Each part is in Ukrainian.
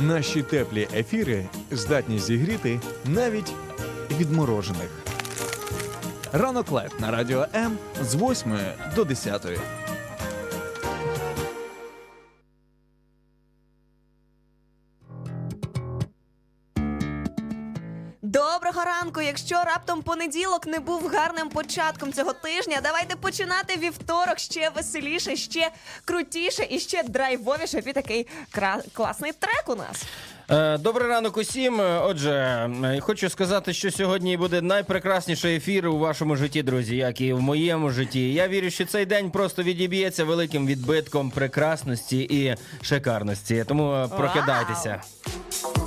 Наші теплі ефіри здатні зігріти навіть відморожених. Ранок Live на радіо М з 8 до 10. Доброго ранку! Якщо раптом понеділок не був гарним початком цього тижня, давайте починати вівторок ще веселіше, ще крутіше і ще драйвовіше. Під такий кра- класний трек у нас. Е, Добрий ранок усім. Е, Отже, е, хочу сказати, що сьогодні буде найпрекрасніший ефір у вашому житті, друзі, як і в моєму житті. Я вірю, що цей день просто відіб'ється великим відбитком прекрасності і шикарності. Тому е, прокидайтеся. Я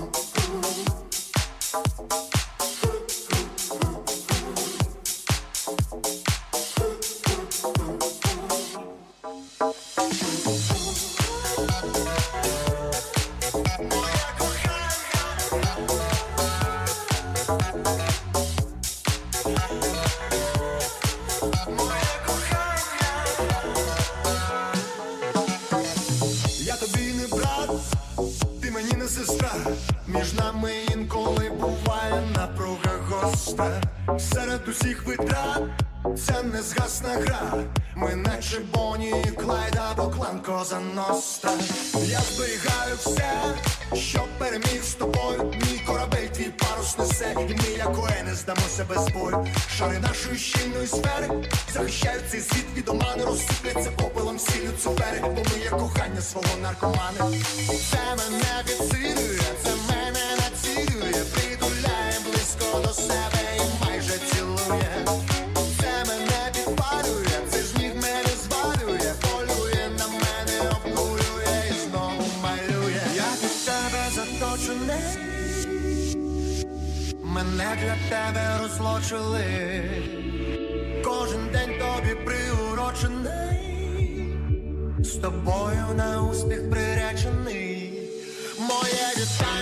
щільної сфери захищають цей світ від омани, розсипляться попелом всі люцифери, бо ми є кохання свого наркомани. Це мене підсилює, це мене націлює, притуляє близько до себе і майже цілує. Це мене підпалює, це ж ніг мене звалює, полює на мене, обнулює і знову малює. Я під тебе заточений, мене для тебе розлочили. Тобою на успіх приречений. Моє вітання,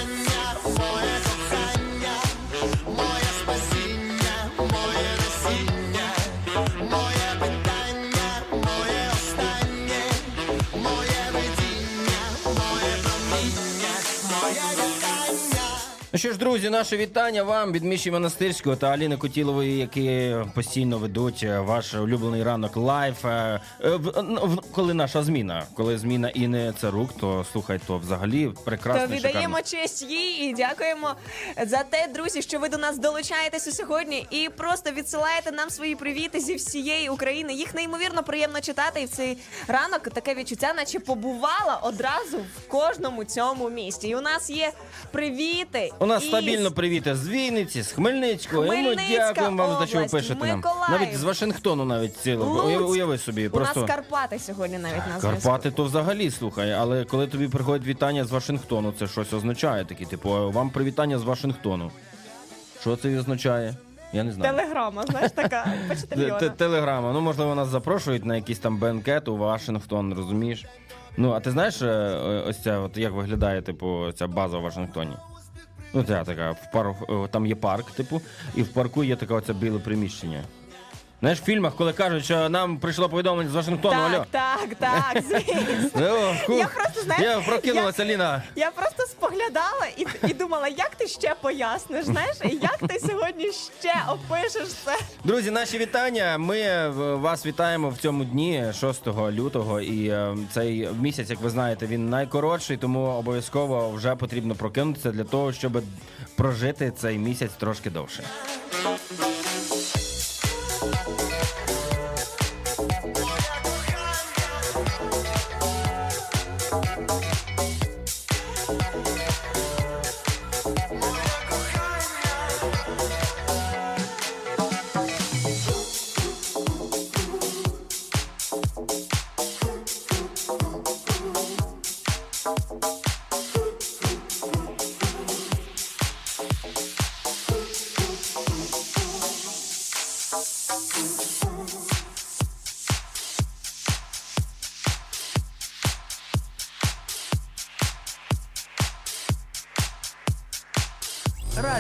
що ж, друзі, наше вітання вам від Міші Монастирського та Аліни Котілової, які постійно ведуть е, ваш улюблений ранок Live. Е, е, в- н- в- Коли наша зміна, коли зміна і не це рук, то слухай, то взагалі прекрасно. То віддаємо честь їй і дякуємо за те, друзі, що ви до нас долучаєтеся сьогодні і просто відсилаєте нам свої привіти зі всієї України. Їх неймовірно приємно читати. І в цей ранок таке відчуття, наче побувала одразу в кожному цьому місті. І у нас є привіти. Нас стабільно привіти з Вінниці, з Хмельницького. І ми дякуємо вам за що ви область, пишете нам. Миколаїв. Навіть з Вашингтону, навіть цілого. Луцьк. Уяви, собі. У Просто нас Карпати сьогодні навіть на зв'язку. Карпати то взагалі слухай, але коли тобі приходять вітання з Вашингтону, це щось означає такі, типу, вам привітання з Вашингтону. Що це означає? Я не знаю. Телеграма, знаєш, така Те- те- почтальйона. Телеграма. Ну, можливо, нас запрошують на якийсь там бенкет у Вашингтон, розумієш? Ну, а ти знаєш, е, е, ось ця, от як виглядає, типу, ця база в Вашингтоні? Ну, це така, в пар... е, там є парк, типу, і в парку є таке оце біле приміщення. Знаєш, в фільмах, коли кажуть, що нам прийшло повідомлення з Вашингтону, алло. Так, так, так, звісно. Я просто, знаєш, я прокинулася, Ліна. Я просто споглядала і, і думала, як ти ще поясниш, знаєш, і як ти сьогодні ще опишеш це. Друзі, наші вітання. Ми вас вітаємо в цьому дні, 6 лютого. І е, цей місяць, як ви знаєте, він найкоротший, тому обов'язково вже потрібно прокинутися для того, щоб прожити цей місяць трошки довше.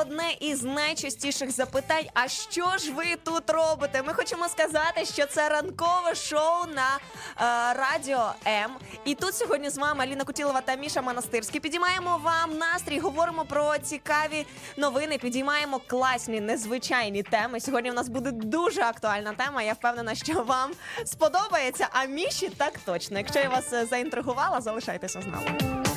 одне із найчастіших запитань: а що ж ви тут робите? Ми хочемо сказати, що це ранкове шоу на е, радіо М. І тут сьогодні з вами Аліна Кутілова та Міша Монастирський. Підіймаємо вам настрій, говоримо про цікаві новини, підіймаємо класні, незвичайні теми. Сьогодні у нас буде дуже актуальна тема. Я впевнена, що вам сподобається. А Міші так точно. Якщо я вас е, заінтригувала, залишайтеся з нами.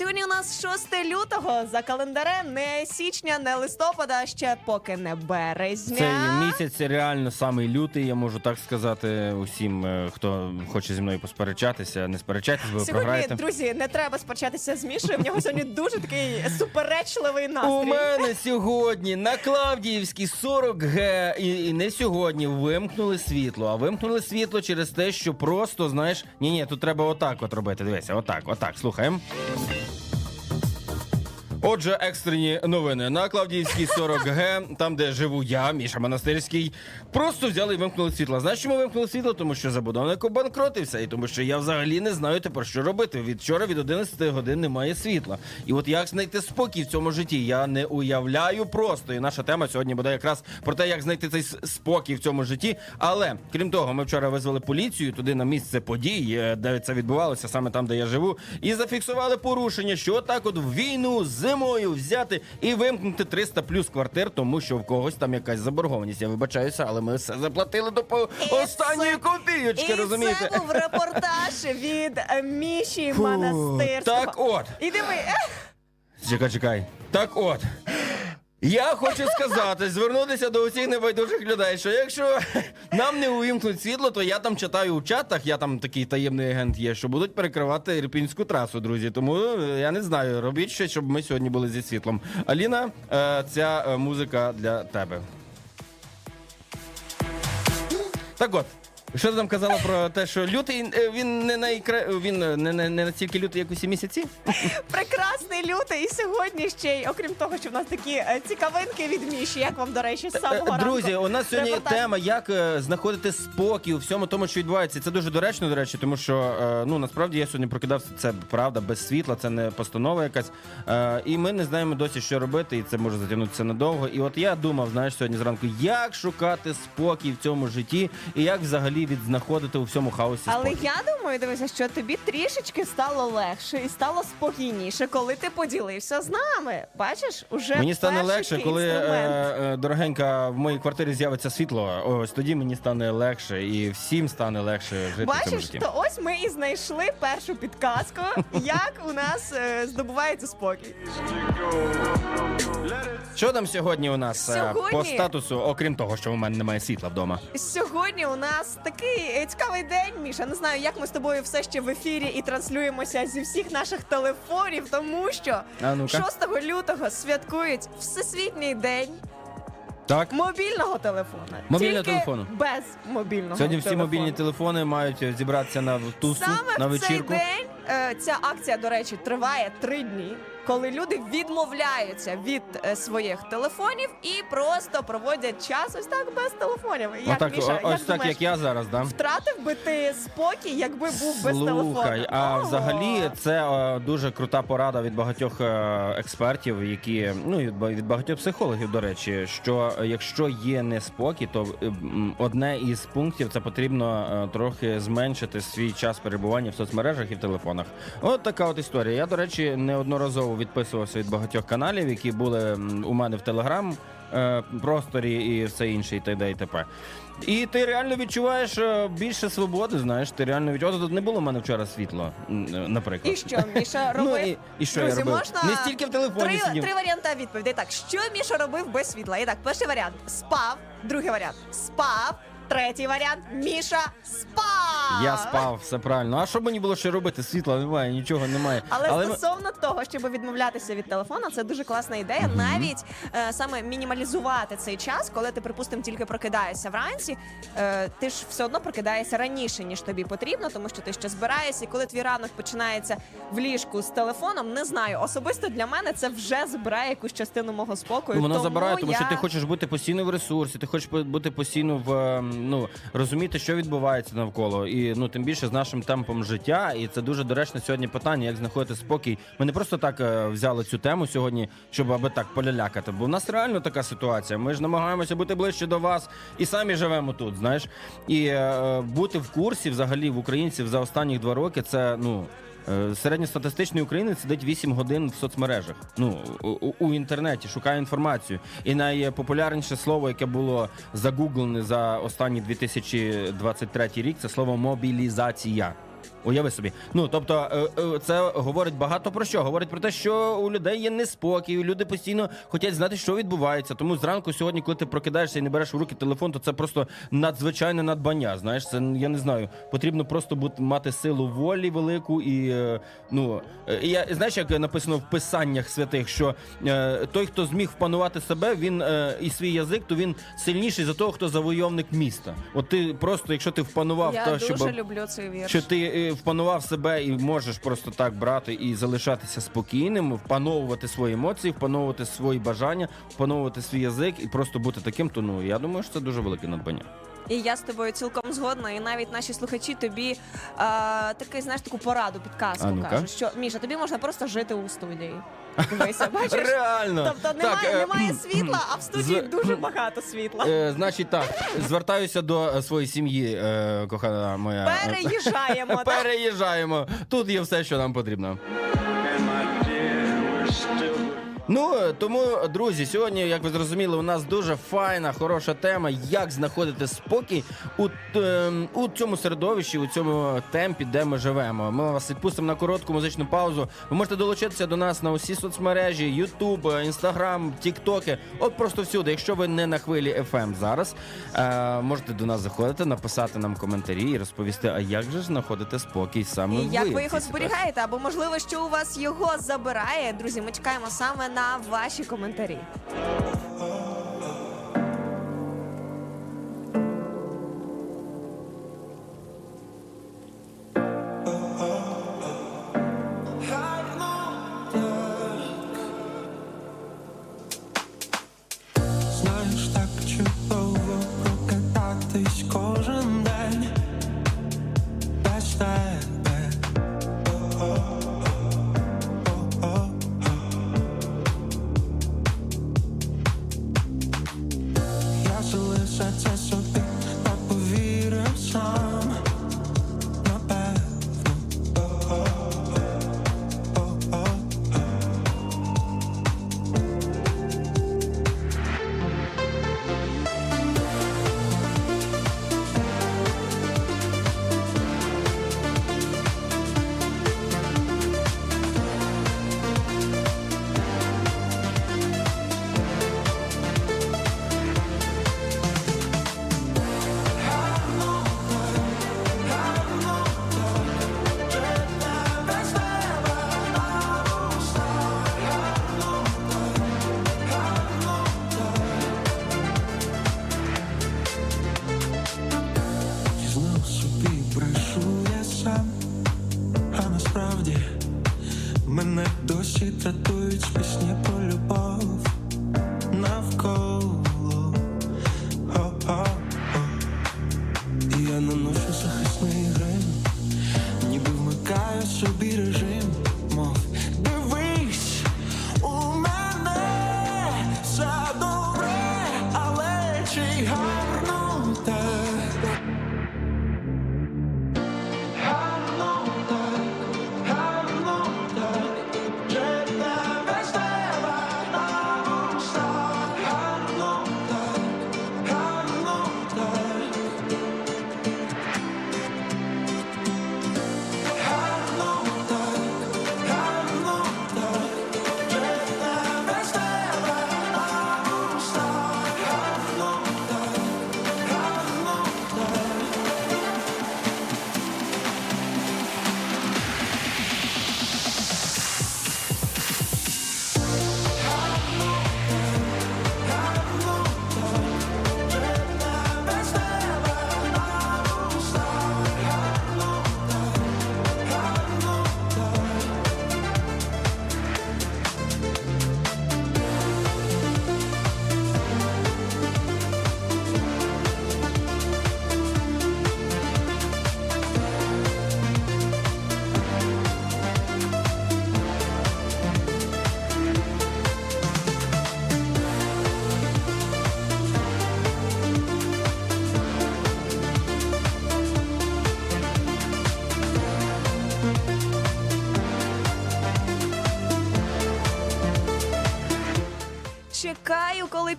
Сьогодні у нас 6 лютого за календарем, не січня, не листопада, ще поки не березня. Цей місяць реально самий лютий, я можу так сказати усім, е, хто хоче зі мною посперечатися. Не сперечайтесь, ви Сьогодні, програєте. друзі, не треба сперечатися з Мішою. В нього сьогодні дуже такий суперечливий У мене сьогодні на Клавдіївській 40 г і, і не сьогодні вимкнули світло. А вимкнули світло через те, що просто знаєш, ні, ні, тут треба отак от робити. Дивися, отак, отак. Слухаємо. Отже, екстрені новини на Клавдіївській 40 г, там де живу я, Міша Монастирський, просто взяли і вимкнули світло. Знаєш, чому вимкнули світло? Тому що забудовник обанкротився, і тому що я взагалі не знаю тепер, що робити. Від вчора від 11 годин немає світла. І от як знайти спокій в цьому житті, я не уявляю просто. І наша тема сьогодні буде якраз про те, як знайти цей спокій в цьому житті. Але крім того, ми вчора визвали поліцію туди на місце подій, е, де це відбувалося, саме там, де я живу, і зафіксували порушення, що так от війну зимою взяти і вимкнути 300 плюс квартир, тому що в когось там якась заборгованість. Я вибачаюся, але ми все заплатили до по- І останньої це- копійочки, І розумієте? це був репортаж від е, Міші Фу, Монастирського. так от. І диви, е, Чекай, чекай. Так от. Я хочу сказати, звернутися до усіх небайдужих людей, що якщо нам не увімкнуть світло, то я там читаю у чатах, я там такий таємний агент є, що будуть перекривати ірпінську трасу, друзі. Тому е, я не знаю, робіть щось, щоб ми сьогодні були зі світлом. Аліна, е, ця е, музика для тебе. Так от. Що ти там казала про те, що лютий е, він не найкра... він е, не, не, не настільки лютий, як усі місяці? прекрасний лютий. І сьогодні ще й, окрім того, що в нас такі е, цікавинки від Міші. Як вам, до речі, з самого Е, Друзі, ранку? у нас сьогодні репортаж. тема, як е, знаходити спокій у всьому тому, що відбувається. Це дуже доречно, до речі, тому що е, ну насправді я сьогодні прокидався. Це правда, без світла, це не постанова якась. Е, і ми не знаємо досі, що робити, і це може затягнутися надовго. І от я думав, знаєш, сьогодні зранку, як шукати спокій в цьому житті, і як взагалі відзнаходити у всьому хаосі Але спокій. я думаю, дивися, що тобі трішечки стало легше і стало спокійніше, коли ти поділився з нами. Бачиш, уже Мені стане легше, коли е, е, дорогенька в моїй квартирі з'явиться світло. Ось тоді мені стане легше, і всім стане легше жити в цьому Бачиш, житті. то ось ми і знайшли першу підказку, як у нас е, здобувається спокій. Що там сьогодні у нас е, Сьогодні- по статусу, окрім того, що у мене немає світла вдома? Сьогодні у нас такий е, цікавий день, Міша. Не знаю, як ми з тобою все ще в ефірі і транслюємося зі всіх наших телефонів, тому що А ну-ка. 6 лютого святкують Всесвітній день Так. мобільного телефона. Мобільного Тільки телефону. без мобільного Сьогодні всі телефону. мобільні телефони мають зібратися на тусу, Саме на в цей день е, ця акція, до речі, триває три дні, коли люди відмовляються від е, своїх телефонів і просто проводять час ось так без телефонів. Як Отак, Міша, о- ось як так, думаєш, як я зараз, да? Втратив би ти спокій, якби був без телефону. Слухай, а Ого. взагалі це е, дуже крута порада від багатьох е, експертів, які ну і від ба- від багатьох психологів, до речі, що е, якщо є неспокій, то е, м, одне із пунктів це потрібно е, трохи зменшити свій час перебування в соцмережах і в телефонах. От така от історія. Я, до речі, неодноразово відписувався від багатьох каналів, які були у мене в Телеграм. Просторі і все інше, і т.д. і т.п. І ти реально відчуваєш е, більше свободи, знаєш, ти реально відчуваєш. Тут не було в мене вчора світла, е, наприклад. І що, Міша Ну, і- і що я робив? Можна Не стільки в телефоні три, сидів. Три варіанти відповідей. Так, що Міша робив без світла? І так, перший варіант спав, другий варіант спав, третій варіант Міша спав. Я спав, все правильно. А що мені було ще робити? Світла немає, нічого немає. Але, ми- стосовно того, щоб відмовлятися від телефона, це дуже класна ідея. Навіть е, саме мінімалізувати цей час, коли ти, припустимо, тільки прокидаєшся вранці. Е, ти ж все одно прокидаєшся раніше, ніж тобі потрібно, тому що ти ще збираєшся. І коли твій ранок починається в ліжку з телефоном, не знаю. Особисто для мене це вже забирає якусь частину мого спокою. Ну, воно тому забирає, тому я... що ти хочеш бути постійно в ресурсі, ти хочеш бу- бути постійно в, ем, ну розуміти, що відбувається навколо, і ну тим більше з нашим темпом життя. І це дуже доречне сьогодні питання, як знаходити спокій. Ми не просто так е, взяли цю тему сьогодні, щоб аби так полялякати. Бо в нас реально така ситуація. Ми ж намагаємося бути ближче до вас і самі живемо тут. Знаєш, і е, бути в курсі взагалі в українців за останні два роки. Це ну. Е, Середньостатистичний українець сидить 8 годин в соцмережах. Ну у, у- інтернеті шукає інформацію. І найпопулярніше слово, яке було загуглене за останні 2023 рік, це слово мобілізація. Уяви собі. Ну тобто, е, е, це говорить багато про що. Говорить про те, що у людей є неспокій, люди постійно хочуть знати, що відбувається. Тому зранку сьогодні, коли ти прокидаєшся і не береш в руки телефон, то це просто надзвичайне надбання. Знаєш, це я не знаю. Потрібно просто бути мати силу волі велику і е, ну і я знаєш, як написано в писаннях святих, що той, хто зміг впанувати себе, він і свій язик, то він сильніший за того, хто завойовник міста. От ти просто, якщо ти впанував Я те, дуже щоб люблю цей вірш. що ти е, впанував себе і можеш просто так брати і залишатися спокійним, впановувати свої емоції, впановувати свої бажання, впановувати свій язик і просто бути таким, то ну я думаю, що це дуже велике надбання. І я з тобою цілком згодна, і навіть наші слухачі тобі е, такий, знаєш, таку пораду, підказку А, ну-ка. кажуть, що Міша, тобі можна просто жити у студії. Дивися, бачиш? Реально Тобто немає, Так, е, немає світла, а в студії з- дуже багато світла. Е, значить, так звертаюся до е, своєї сім'ї, е, кохана моя. Переїжджаємо, так? Переїжджаємо. Тут є все, що нам потрібно. Ну е, тому, друзі, сьогодні, як ви зрозуміли, у нас дуже файна, хороша тема, як знаходити спокій у, е, у цьому середовищі, у цьому темпі, де ми живемо. Ми вас відпустимо на коротку музичну паузу. Ви можете долучитися до нас на усі соцмережі: Ютуб, Інстаграм, Тіктоки. От просто всюди. Якщо ви не на хвилі FM зараз, е, можете до нас заходити, написати нам коментарі і розповісти, а як же знаходити спокій саме І ви як ви його зберігаєте, або можливо, що у вас його забирає. Друзі, ми чекаємо саме на ваші коментарі.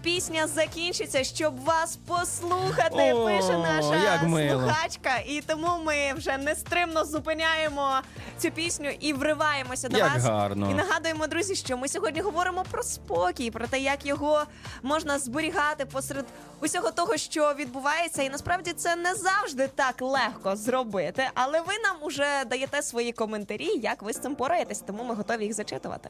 Пісня закінчиться, щоб вас послухати. О, пише наша як мило. слухачка. І тому ми вже нестримно зупиняємо цю пісню і вриваємося до Як вас. гарно. І нагадуємо, друзі, що ми сьогодні говоримо про спокій, про те, як його можна зберігати посеред усього того, що відбувається. І насправді це не завжди так легко зробити. Але ви нам уже даєте свої коментарі, як ви з цим пораєтесь, тому ми готові їх зачитувати.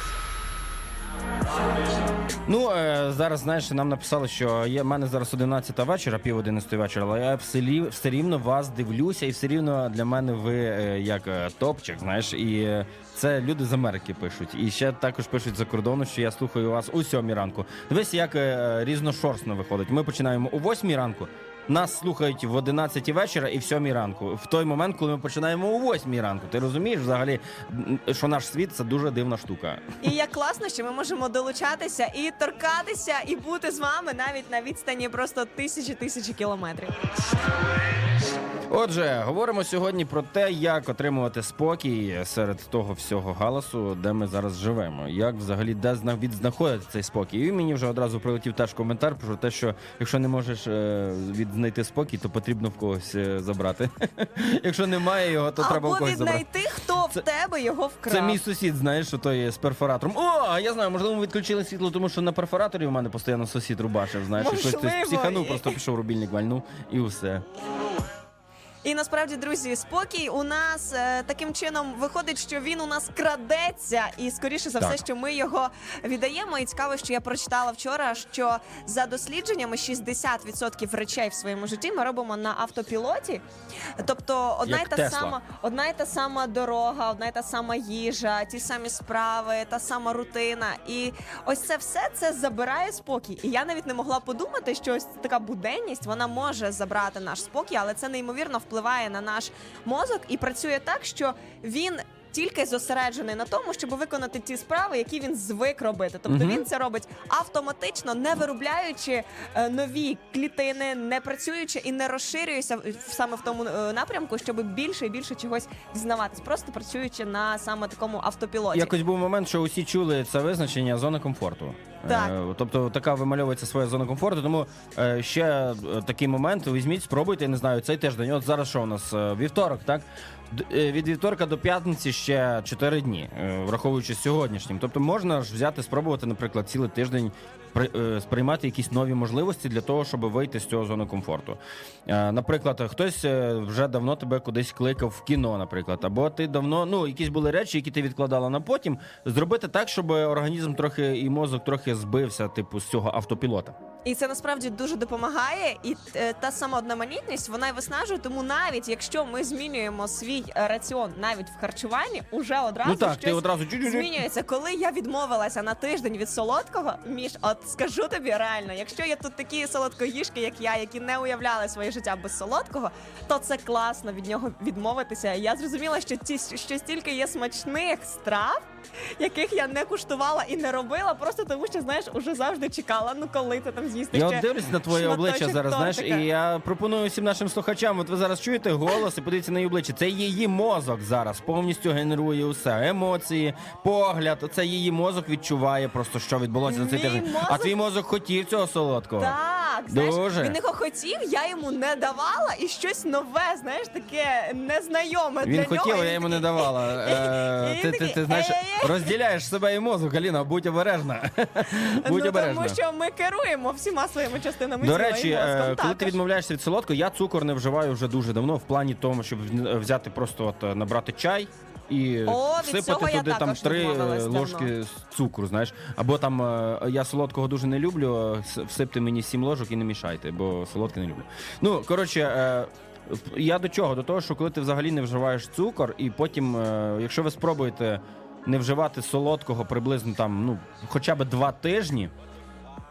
Ну, е, зараз, знаєш, нам написали, що є в мене зараз 11 вечора, пів 11 вечора, але я все, все рівно вас дивлюся, і все рівно для мене ви е, як е, топчик, знаєш, і це люди з Америки пишуть. І ще також пишуть за кордону, що я слухаю вас у 7 ранку. Дивись, як різношорстно виходить. Ми починаємо о 8 ранку. Нас слухають в 11 вечора і в 7 ранку. В той момент, коли ми починаємо о 8 ранку. Ти розумієш взагалі, що наш світ це дуже дивна штука. І як класно, що ми можемо долучатися і торкатися, і бути з вами навіть на відстані просто тисячі тисячі кілометрів. Отже, говоримо сьогодні про те, як отримувати спокій серед того всього галасу, де ми зараз живемо. Як взагалі де зна- відзнаходити цей спокій? І мені вже одразу прилетів теж коментар про те, що якщо не можеш е, відзнайти спокій, то потрібно в когось е, забрати. Якщо немає його, то треба в когось забрати. віднайти, хто в тебе його вкрав. Це мій сусід, знаєш, що той з перфоратором. О, я знаю, можливо, ми відключили світло, тому що на перфораторі в мене постійно сусід рубашив. Знаєш, і хтось психанув, просто пішов рубільник вальнув і все. І насправді, друзі, спокій у нас е, таким чином виходить, що він у нас крадеться, і скоріше за все, Так. що ми його віддаємо. І цікаво, що я прочитала вчора, що за дослідженнями 60% речей в своєму житті ми робимо на автопілоті. Тобто, одна Як й та Тесла. сама, одна й та сама дорога, одна й та сама їжа, ті самі справи, та сама рутина. І ось це все це забирає спокій. І я навіть не могла подумати, що ось така буденність вона може забрати наш спокій, але це неймовірно впливає на наш мозок і працює так, що він. Тільки зосереджений на тому, щоб виконати ті справи, які він звик робити. Тобто він це робить автоматично, не виробляючи е, нові клітини, не працюючи і не розширюючи саме в тому е, напрямку, щоб більше і більше чогось дізнаватись, просто працюючи на саме такому автопілоті. Якось був момент, що усі чули це визначення зона комфорту. Так. Е, тобто така вимальовується своя зона комфорту. Тому е, ще е, такий момент. Візьміть, спробуйте, я не знаю, цей тиждень. От зараз що у нас вівторок, так? Від вівторка до п'ятниці ще 4 дні, враховуючи сьогоднішнім. Тобто можна ж взяти, спробувати, наприклад, цілий тиждень сприймати якісь нові можливості для того, щоб вийти з цього зони комфорту. Е, Наприклад, хтось е, вже давно тебе кудись кликав в кіно, наприклад, або ти давно, ну якісь були речі, які ти відкладала на потім. Зробити так, щоб організм трохи і мозок трохи збився, типу, з цього автопілота. І це насправді дуже допомагає. І е, та сама одноманітність вона й виснажує. Тому навіть якщо ми змінюємо свій е, раціон навіть в харчуванні, уже одразу Ну так, щось ти одразу змінюється. Коли я відмовилася на тиждень від солодкого, між от скажу тобі реально, якщо є тут такі солодкоїжки, як я, які не уявляли своє життя без солодкого, то це класно від нього відмовитися. Я зрозуміла, що ті що стільки є смачних страв. Яких я не куштувала і не робила, просто тому що знаєш, уже завжди чекала. Ну коли ти там з'їсти Я ще дивлюсь на твоє обличчя зараз, знаєш, і я пропоную всім нашим слухачам. От ви зараз чуєте голос і подивіться на її обличчя. Це її мозок зараз повністю генерує усе. Емоції, погляд. Це її мозок відчуває просто, що відбулося за цей тиждень. А твій мозок хотів цього солодкого. Так, знаєш, Дуже. він його хотів, я йому не давала, і щось нове, знаєш, таке незнайоме Він для хотів, нього. а я йому не давала. Е, Ти, ти, ти знаєш, розділяєш себе і мозок, Аліна, будь обережна. Будь ну, обережна. тому що ми керуємо всіма своїми частинами До речі, і мозком е, коли ти відмовляєшся від солодкого, я цукор не вживаю вже дуже давно в плані тому, щоб взяти просто от е, набрати чай. І О, від цього всипати я туди там також три відмовилась е, давно. ложки з цукру, знаєш. Або там е, я солодкого дуже не люблю. е, с- Всипте мені сім ложок і не мішайте, бо солодке не люблю. Ну коротше, е, я до чого? До того, що коли ти взагалі не вживаєш цукор, і потім, е, якщо ви спробуєте не вживати солодкого приблизно там, ну хоча б два тижні.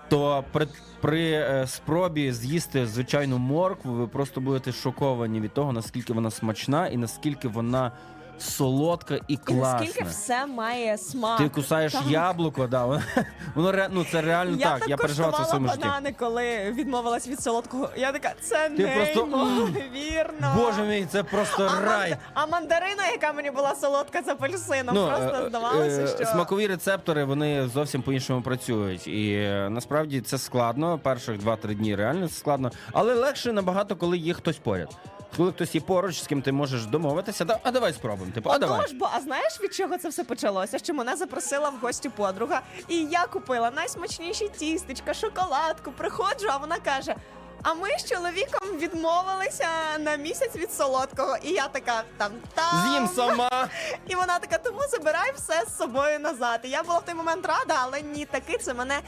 то при, при е, спробі з'їсти звичайну моркву, ви просто будете шоковані від того, наскільки вона смачна і наскільки вона солодка і І класна. наскільки все має смак. Ти кусаєш Так. яблуко, да, воно, воно ну, це реально Я так. так Я переживав це в своєму житті. банани, коли відмовилась від солодкого. Я така, це Ти просто, неймовірно. Боже мій, це просто а, рай. а мандарина, яка мені була солодка з апельсином, просто е, здавалося, е, що смакові рецептори вони зовсім по-іншому працюють. І е, насправді це складно. Перших 2-3 дні реально це складно, але легше набагато, коли є хтось поряд. Коли хтось є поруч, з ким ти можеш домовитися, да, а давай спробуємо. Типу, а давай. Бо а знаєш від чого це все почалося? Що мене запросила в гості подруга, і я купила найсмачніші тістечка, шоколадку. Приходжу, а вона каже: А ми з чоловіком відмовилися на місяць від солодкого. І я така там там З'їм сама. І вона така, тому забирай все з собою назад. І я була в той момент рада, але ні, таки це мене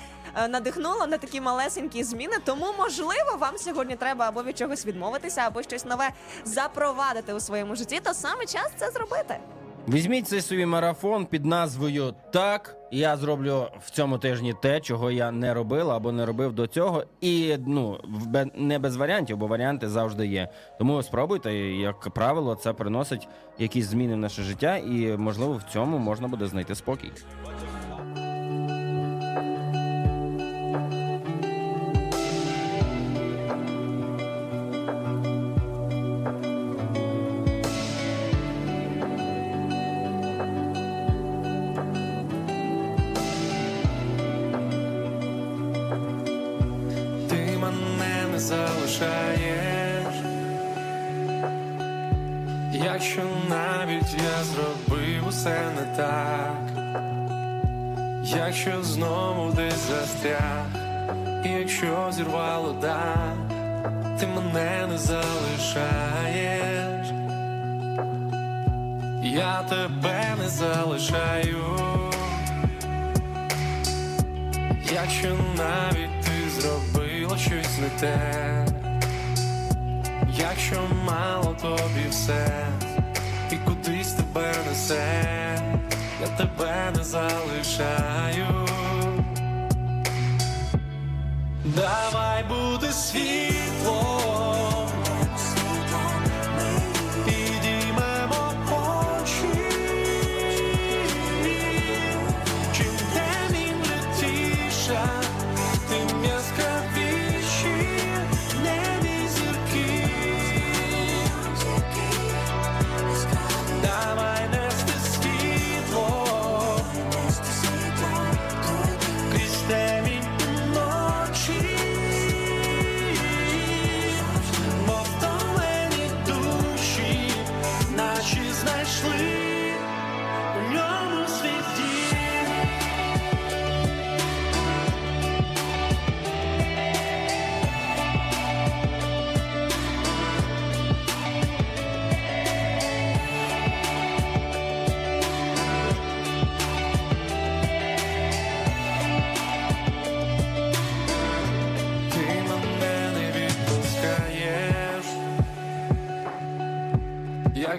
надихнуло на такі малесенькі зміни. Тому, можливо, вам сьогодні треба або від чогось відмовитися, або щось нове запровадити у своєму житті. То саме час це зробити. Візьміть цей собі марафон під назвою Так. Я зроблю в цьому тижні те, чого я не робила або не робив до цього. І ну не без варіантів, бо варіанти завжди є. Тому спробуйте, як правило, це приносить якісь зміни в наше життя, і можливо в цьому можна буде знайти спокій. Якщо навіть я зробив усе не так, якщо знову десь застряг, і якщо зірвало дах, ти мене не залишаєш, я тебе не залишаю. Якщо навіть ти зробила щось не те, якщо мало тобі все, і кудись тебе несе, я тебе не залишаю. Давай буде світло,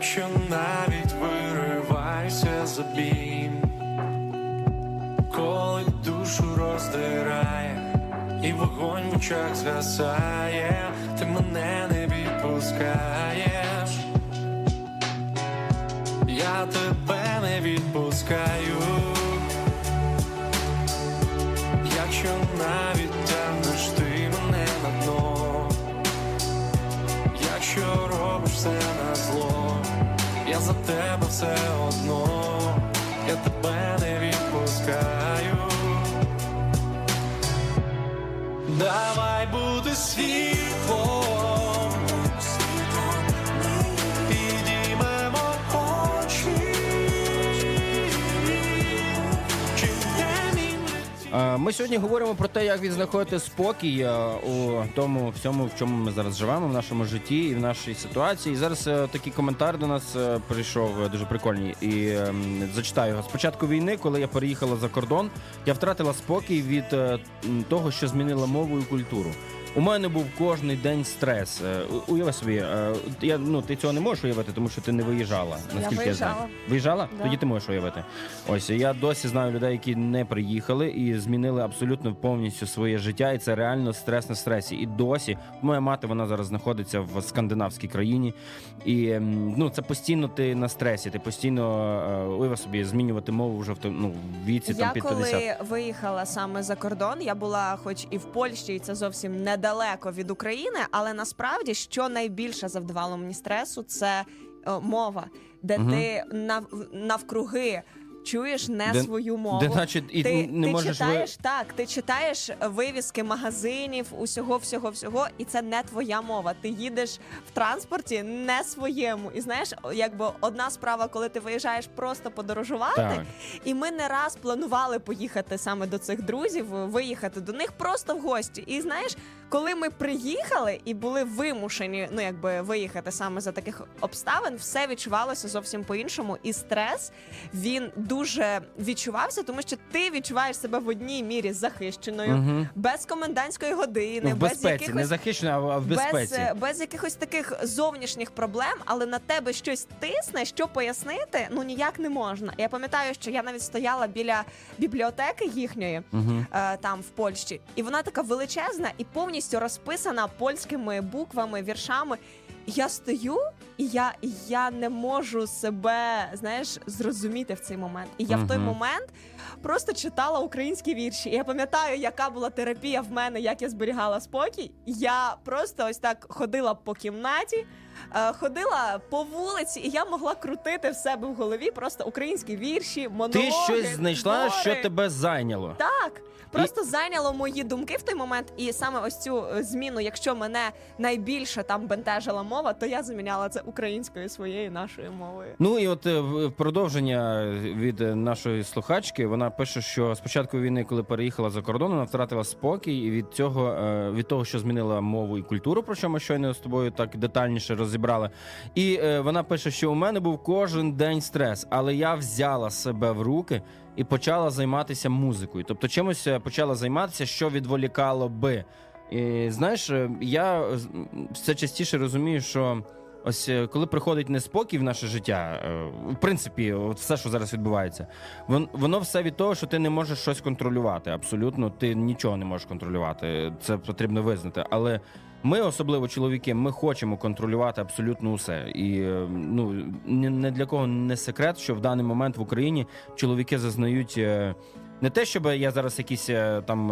якщо навіть вириваєшся за коли душу роздирає, і вогонь в очах згасає, ти мене не відпускаєш, я тебе не відпускаю. Якщо навіть тягнеш ти мене на дно, якщо робиш все на за тебе все одно, я тебе не відпускаю. Давай буде світло, Ми сьогодні говоримо про те, як відзнаходити спокій е, у тому всьому, в чому ми зараз живемо, в нашому житті і в нашій ситуації. І зараз е, такий коментар до нас е, прийшов дуже прикольний. І ем, зачитаю його. Спочатку війни, коли я переїхала за кордон, я втратила спокій від того, що змінила мову і культуру. У мене був кожний день стрес. Е, Уяви собі, е, я ну ти цього не можеш уявити, тому що ти не виїжджала. Наскільки я, знаю. виїжджала. Да. Тоді ти можеш уявити. Ось я досі знаю людей, які не приїхали і змінили абсолютно повністю своє життя, і це реально стрес на стресі. І досі моя мати вона зараз знаходиться в скандинавській країні, і ну це постійно ти на стресі. Ти постійно е, уяви собі змінювати мову вже в ну, в віці там Я під 50. коли виїхала саме за кордон, я була хоч і в Польщі, і це зовсім недалеко від України, але насправді що найбільше завдавало мені стресу, це е, мова, де угу. ти нав, навкруги. Чуєш не Де- свою мову. де, значить, і ти, не ти можеш ви- читаєш так, ти читаєш вивіски магазинів, усього, всього, всього, і це не твоя мова. Ти їдеш в транспорті не своєму. І знаєш, якби одна справа, коли ти виїжджаєш просто подорожувати, Так. і ми не раз планували поїхати саме до цих друзів, виїхати до них просто в гості. І знаєш, коли ми приїхали і були вимушені, ну якби виїхати саме за таких обставин, все відчувалося зовсім по-іншому. І стрес він дуже відчувався, тому що ти відчуваєш себе в одній мірі захищеною, Мгм. без комендантської години, Ну, в без безпеці, якихось не захищено, а в безпеці. без, без якихось таких зовнішніх проблем, але на тебе щось тисне, що пояснити, ну ніяк не можна. Я пам'ятаю, що я навіть стояла біля бібліотеки їхньої Мгм. е, там в Польщі, і вона така величезна і повністю розписана польськими буквами, віршами. Я стою, і я, і я не можу себе знаєш зрозуміти в цей момент. І я в той момент просто читала українські вірші. І я пам'ятаю, яка була терапія в мене, як я зберігала спокій. Я просто ось так ходила по кімнаті, е, ходила по вулиці, і я могла крутити в себе в голові просто українські вірші, монологи. Ти щось знайшла, твори. що тебе зайняло. Так, просто зайняло мої думки в той момент, і саме ось цю е, зміну, якщо мене найбільше там бентежила мова, то я заміняла це українською своєю нашою мовою. Ну і от е, в продовження від е, нашої слухачки, вона пише, що з початку війни, коли переїхала за кордон, вона втратила спокій і від цього, від того, що змінила мову і культуру, про що ми щойно з тобою так детальніше розібрали. І вона пише, що у мене був кожен день стрес, але я взяла себе в руки. І почала займатися музикою, тобто чимось е, почала займатися, що відволікало би. І знаєш, е, я все частіше розумію, що ось е, коли приходить неспокій в наше життя, в принципі, от все, що зараз відбувається, вон- воно все від того, що ти не можеш щось контролювати. Абсолютно, ти нічого не можеш контролювати. Це потрібно визнати. Але ми, особливо чоловіки, ми хочемо контролювати абсолютно усе. І е, ну не для кого не секрет, що в даний момент в Україні чоловіки зазнають. е, Не те, щоб я зараз якісь е, там